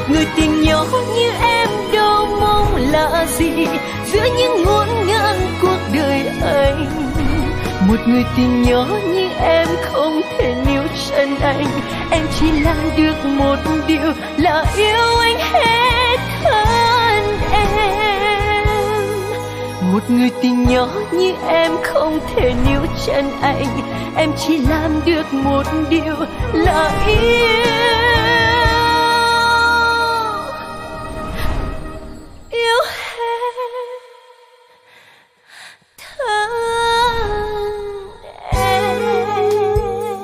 một người tình nhỏ như em đâu mong là gì. Giữa những ngổn ngang cuộc đời anh. Một người tình nhỏ như em không thể níu chân anh. Em chỉ làm được một điều là yêu anh hết thân em. Một người tình nhỏ như em không thể níu chân anh. Em chỉ làm được một điều là yêu